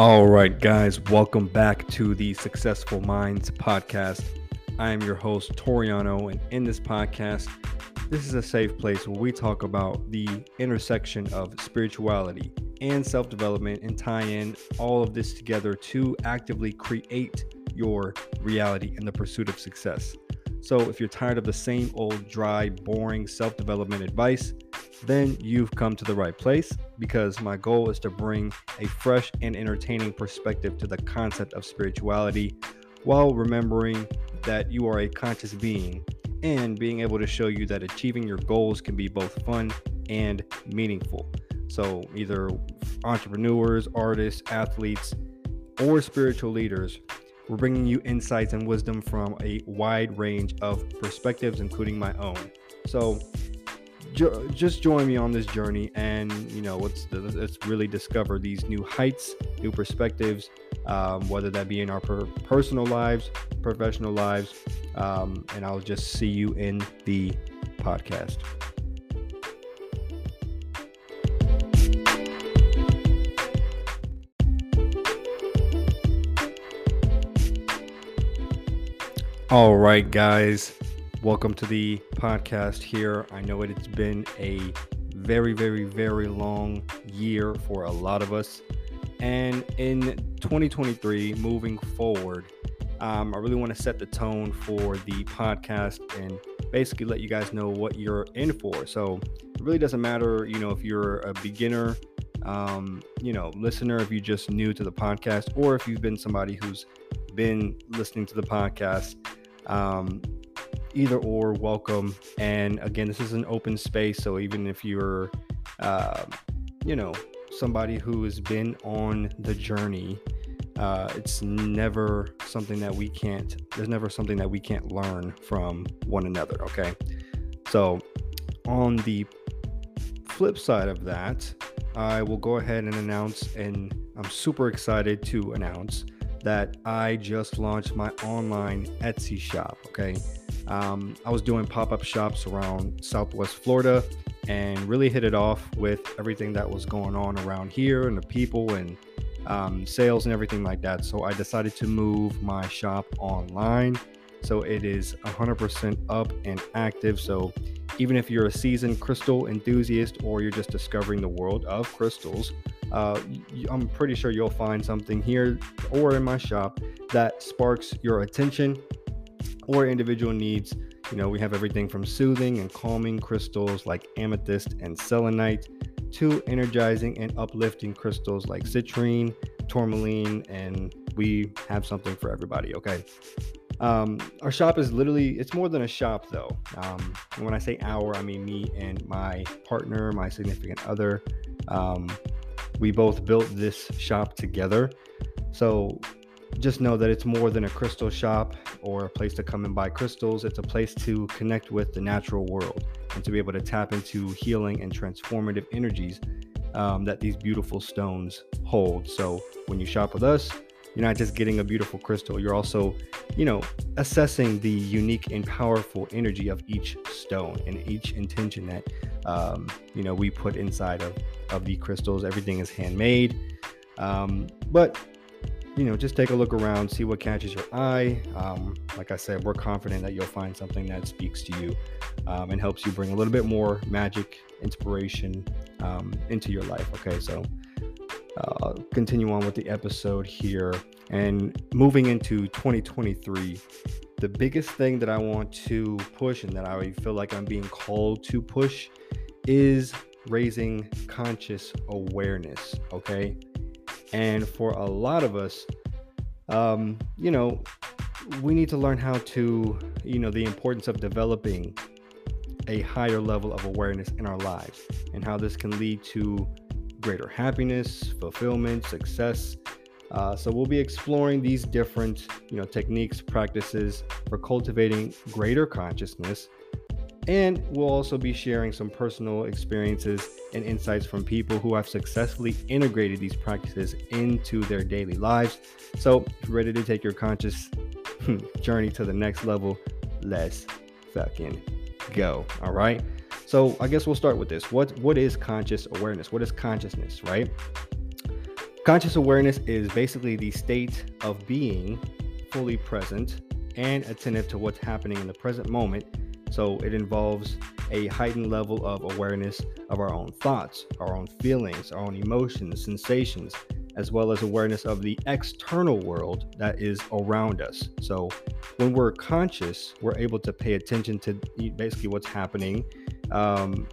All right, guys, welcome back to the Successful Minds podcast. I am your host, Toriano, and in this podcast, this is a safe place where we talk about the intersection of spirituality and self development and tie in all of this together to actively create your reality in the pursuit of success. So, if you're tired of the same old, dry, boring self development advice, then you've come to the right place because my goal is to bring a fresh and entertaining perspective to the concept of spirituality while remembering that you are a conscious being and being able to show you that achieving your goals can be both fun and meaningful. So, either entrepreneurs, artists, athletes, or spiritual leaders, we're bringing you insights and wisdom from a wide range of perspectives, including my own. So, jo- just join me on this journey and you know let's let's really discover these new heights new perspectives um, whether that be in our per- personal lives professional lives um, and i'll just see you in the podcast. All right guys Welcome to the podcast here. I know it, it's been a very, very, very long year for a lot of us. And in 2023, moving forward, um, I really want to set the tone for the podcast and basically let you guys know what you're in for. So it really doesn't matter, you know, if you're a beginner, um, you know, listener, if you're just new to the podcast, or if you've been somebody who's been listening to the podcast. Um, either or welcome. And again this is an open space so even if you're uh, you know somebody who has been on the journey uh, it's never something that we can't there's never something that we can't learn from one another okay? So on the flip side of that i will go ahead and announce and i'm super excited to announce that i just launched my online etsy shop okay um, I was doing pop up shops around Southwest Florida and really hit it off with everything that was going on around here and the people and um, sales and everything like that. So I decided to move my shop online. So it is 100% up and active. So even if you're a seasoned crystal enthusiast or you're just discovering the world of crystals, uh, I'm pretty sure you'll find something here or in my shop that sparks your attention or individual needs. You know, we have everything from soothing and calming crystals like amethyst and selenite to energizing and uplifting crystals like citrine, tourmaline, and we have something for everybody. Okay. Um, our shop is literally, it's more than a shop though. Um, when I say our, I mean me and my partner, my significant other. Um, we both built this shop together. So just know that it's more than a crystal shop or a place to come and buy crystals. It's a place to connect with the natural world and to be able to tap into healing and transformative energies um, that these beautiful stones hold. So when you shop with us, you're not just getting a beautiful crystal, you're also, you know, assessing the unique and powerful energy of each stone and each intention that, um, you know, we put inside of, of the crystals. Everything is handmade. Um, but you know, just take a look around, see what catches your eye. Um, like I said, we're confident that you'll find something that speaks to you um, and helps you bring a little bit more magic, inspiration um, into your life. Okay, so uh, continue on with the episode here. And moving into 2023, the biggest thing that I want to push and that I feel like I'm being called to push is raising conscious awareness. Okay and for a lot of us, um, you know, we need to learn how to, you know, the importance of developing a higher level of awareness in our lives and how this can lead to greater happiness, fulfillment, success. Uh, so we'll be exploring these different, you know, techniques, practices for cultivating greater consciousness and we'll also be sharing some personal experiences and insights from people who have successfully integrated these practices into their daily lives. So, if you're ready to take your conscious hmm, journey to the next level, let's fucking go. All right. So, I guess we'll start with this. What what is conscious awareness? What is consciousness, right? Conscious awareness is basically the state of being fully present and attentive to what's happening in the present moment. So it involves a heightened level of awareness of our own thoughts, our own feelings, our own emotions, sensations, as well as awareness of the external world that is around us. So when we're conscious, we're able to pay attention to basically what's happening, um,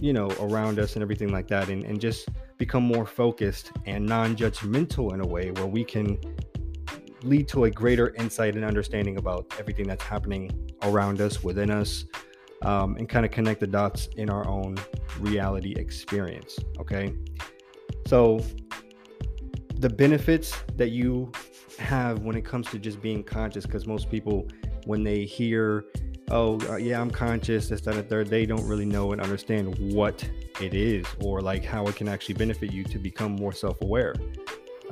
you know, around us and everything like that, and, and just become more focused and non judgmental in a way where we can lead to a greater insight and understanding about everything that's happening around us, within us, um, and kind of connect the dots in our own reality experience. Okay. So, the benefits that you have when it comes to just being conscious, because most people, when they hear, oh, uh, yeah, I'm conscious, this, that, and third, they don't really know and understand what it is or like how it can actually benefit you to become more self aware.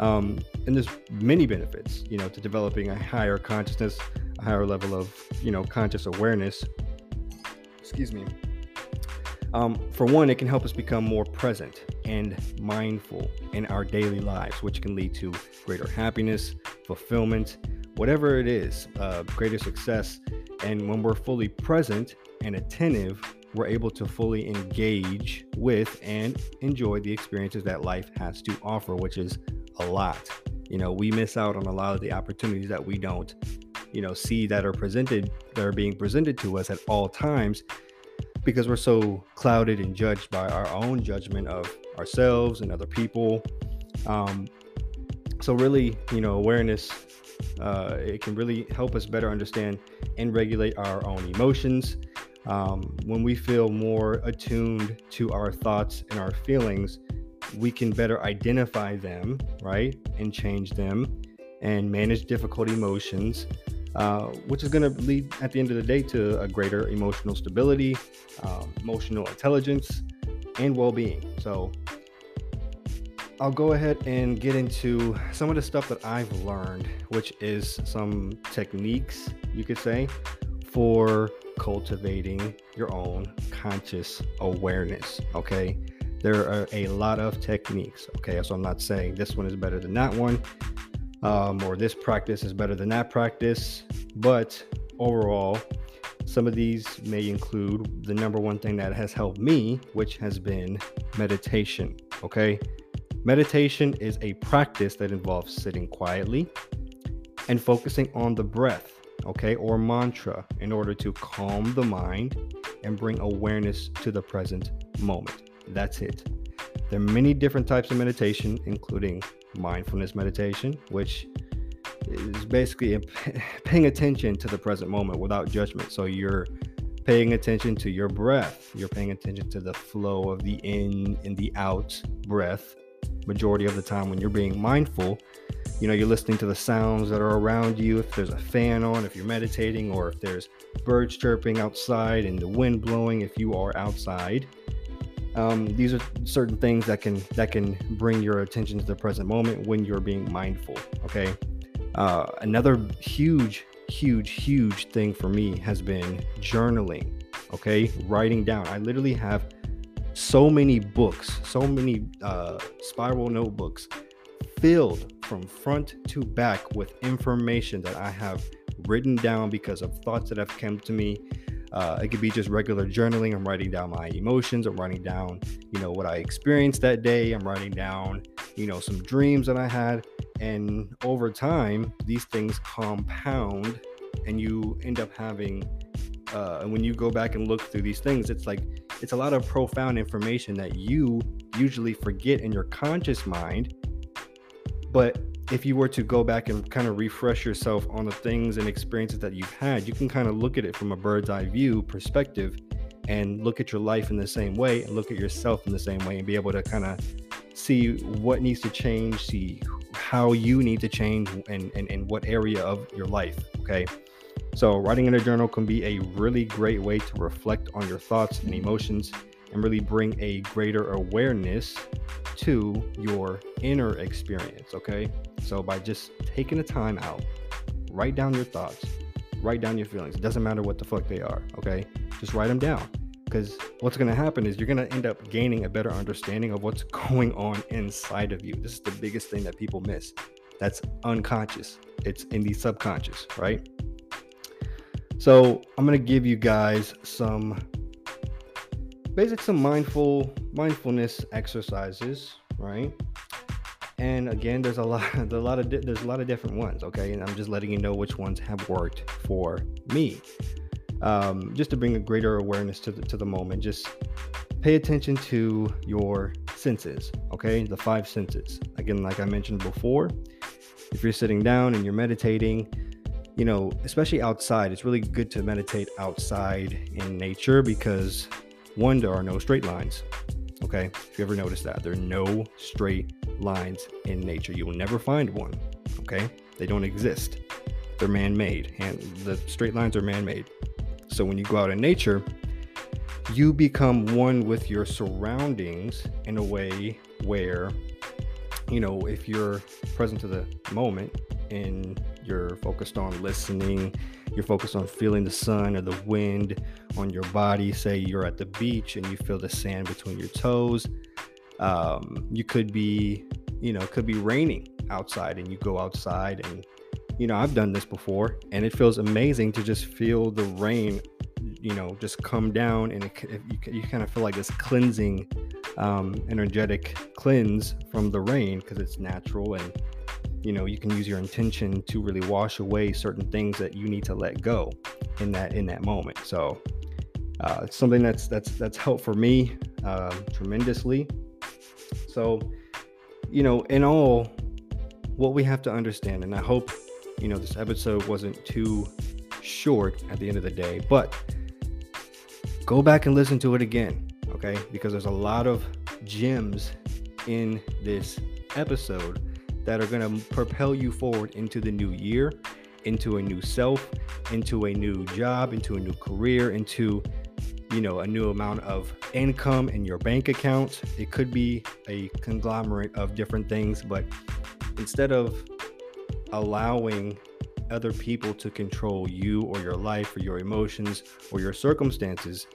Um, and there's many benefits, you know, to developing a higher consciousness, a higher level of, you know, conscious awareness. Excuse me. Um, for one, it can help us become more present and mindful in our daily lives, which can lead to greater happiness, fulfillment, whatever it is, uh, greater success. And when we're fully present and attentive, we're able to fully engage with and enjoy the experiences that life has to offer, which is a lot. You know, we miss out on a lot of the opportunities that we don't, you know, see that are presented, that are being presented to us at all times because we're so clouded and judged by our own judgment of ourselves and other people. Um, so, really, you know, awareness, uh, it can really help us better understand and regulate our own emotions. Um, when we feel more attuned to our thoughts and our feelings, we can better identify them, right? And change them and manage difficult emotions, uh, which is going to lead at the end of the day to a greater emotional stability, um, emotional intelligence, and well being. So, I'll go ahead and get into some of the stuff that I've learned, which is some techniques, you could say, for cultivating your own conscious awareness. Okay there are a lot of techniques. Okay, so I'm not saying this one is better than that one, um, or this practice is better than that practice, but overall, some of these may include the number one thing that has helped me, which has been meditation. Okay, meditation is a practice that involves sitting quietly and focusing on the breath. Okay, or mantra in order to calm the mind and bring awareness to the present moment. That's it. There are many different types of meditation, including mindfulness meditation, which is basically paying attention to the present moment without judgment. So you're paying attention to your breath, you're paying attention to the flow of the in and the out breath. Majority of the time, when you're being mindful, you know, you're listening to the sounds that are around you. If there's a fan on, if you're meditating, or if there's birds chirping outside and the wind blowing, if you are outside um, these are certain things that can that can bring your attention to the present moment when you're being mindful okay? Uh, another huge huge huge thing for me has been journaling okay? Writing down. I literally have so many books so many uh, spiral notebooks filled from front to back with information that i have written down because of thoughts that have come to me uh, it could be just regular journaling. I'm writing down my emotions. I'm writing down, you know, what I experienced that day. I'm writing down, you know, some dreams that I had. And over time, these things compound and you end up having, uh, and when you go back and look through these things, it's like, it's a lot of profound information that you usually forget in your conscious mind. But if you were to go back and kind of refresh yourself on the things and experiences that you've had, you can kind of look at it from a bird's eye view perspective and look at your life in the same way and look at yourself in the same way and be able to kind of see what needs to change, see how you need to change and, and, and what area of your life. Okay. So, writing in a journal can be a really great way to reflect on your thoughts and emotions and really bring a greater awareness to your inner experience. Okay. So by just taking the time out, write down your thoughts, write down your feelings. It doesn't matter what the fuck they are. Okay. Just write them down. because what's going to happen is you're going to end up gaining a better understanding of what's going on inside of you. This is the biggest thing that people miss. That's unconscious. It's in the subconscious, right? So I'm going to give you guys some basic some mindful mindfulness exercises, right? And again, there's a lot, there's a lot of there's a lot of different ones, okay? And I'm just letting you know which ones have worked for me, um, just to bring a greater awareness to the to the moment. Just pay attention to your senses, okay? The five senses. Again, like I mentioned before, if you're sitting down and you're meditating, you know, especially outside, it's really good to meditate outside in nature because one, there are no straight lines. Okay, if you ever notice that, there are no straight lines in nature. You will never find one. Okay, they don't exist. They're man-made, and the straight lines are man-made. So when you go out in nature, you become one with your surroundings in a way where, you know, if you're present to the moment and you're focused on listening you're focused on feeling the sun or the wind on your body. Say you're at the beach and you feel the sand between your toes. Um, you could be, you know, it could be raining outside and you go outside and, you know, I've done this before and it feels amazing to just feel the rain, you know, just come down and it, it, you, you kind of feel like this cleansing, um, energetic cleanse from the rain because it's natural and you know you can use your intention to really wash away certain things that you need to let go in that in that moment. So uh, it's something that's that's that's helped for me uh, tremendously. So you know in all what we have to understand and i hope you know this episode wasn't too short at the end of the day but go back and listen to it again okay? Because there's a lot of gems in this episode that are going to propel you forward into the new year, into a new self, into a new job, into a new career, into you know a new amount of income in your bank account. It could be a conglomerate of different things, but instead of allowing other people to control you or your life or your emotions or your circumstances,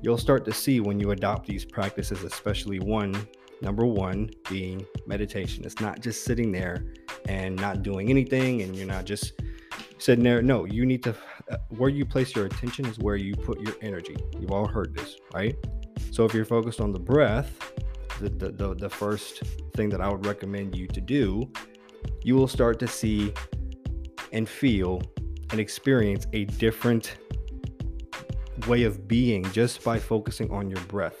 you'll start to see when you adopt these practices, especially one Number one being meditation. It's not just sitting there and not doing anything, and you're not just sitting there. No, you need to, uh, where you place your attention is where you put your energy. You've all heard this, right? So if you're focused on the breath, the, the, the, the first thing that I would recommend you to do, you will start to see and feel and experience a different way of being just by focusing on your breath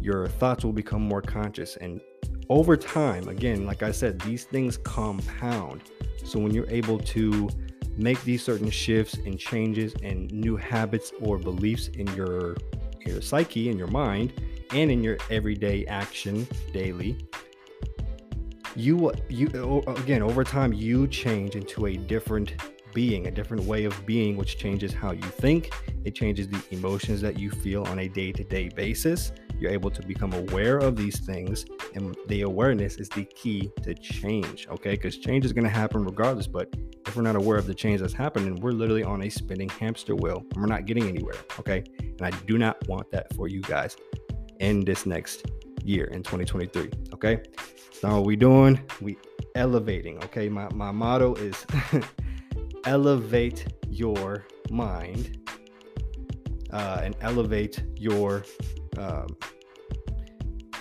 your thoughts will become more conscious. And over time, again, like I said, these things compound. So when you're able to make these certain shifts and changes and new habits or beliefs in your your psyche in your mind and in your everyday action daily you you again over time you change into a different being, a different way of being, which changes how you think. It changes the emotions that you feel on a day to day basis. You're able to become aware of these things, and the awareness is the key to change, okay? Because change is going to happen regardless, but if we're not aware of the change that's happening, we're literally on a spinning hamster wheel and we're not getting anywhere, okay? And I do not want that for you guys in this next year in 2023, okay? So, what we doing? We elevating, okay? My, my motto is elevate your mind uh, and elevate your um,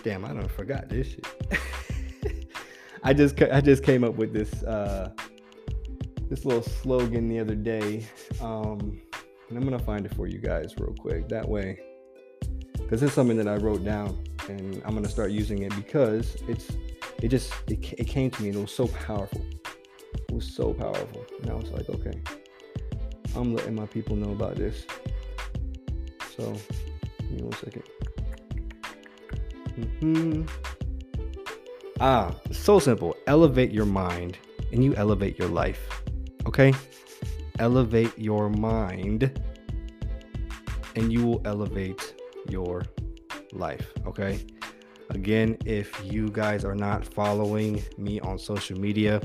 damn i don't forgot this shit i just i just came up with this uh this little slogan the other day um and i'm gonna find it for you guys real quick that way because it's something that i wrote down and i'm gonna start using it because it's it just it, it came to me and it was so powerful it was so powerful. And I was like, okay, I'm letting my people know about this. So, give me one second. Mm-hmm. Ah, so simple. Elevate your mind and you elevate your life. Okay? Elevate your mind and you will elevate your life. Okay? Again, if you guys are not following me on social media,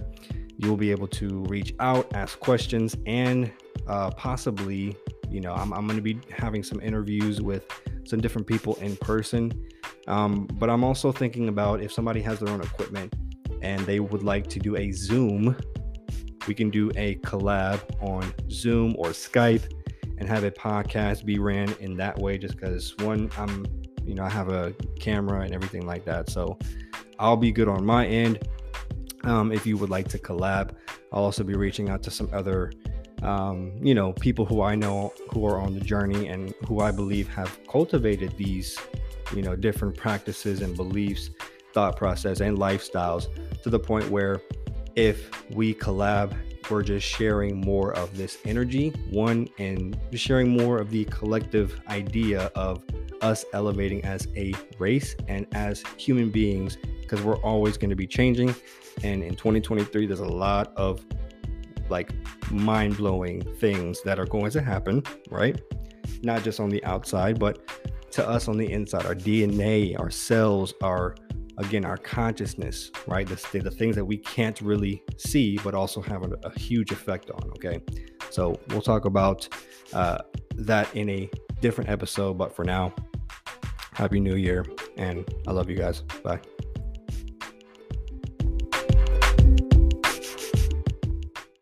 you'll be able to reach out, ask questions, and uh, possibly, you know, I'm, I'm going to be having some interviews with some different people in person. Um, but I'm also thinking about if somebody has their own equipment and they would like to do a Zoom, we can do a collab on Zoom or Skype and have a podcast be ran in that way just because one, I'm, you know, I have a camera and everything like that. So I'll be good on my end. Um, if you would like to collab, I'll also be reaching out to some other um, you know, people who I know who are on the journey and who I believe have cultivated these, you know, different practices and beliefs, thought process, and lifestyles to the point where if we collab, we're just sharing more of this energy, one, and sharing more of the collective idea of us elevating as a race and as human beings, because we're always going to be changing. And in 2023, there's a lot of like mind blowing things that are going to happen, right? Not just on the outside, but to us on the inside, our DNA, our cells, our again, our consciousness, right? The, the things that we can't really see, but also have a, a huge effect on. Okay. So we'll talk about uh, that in a different episode. But for now, Happy New Year. And I love you guys. Bye.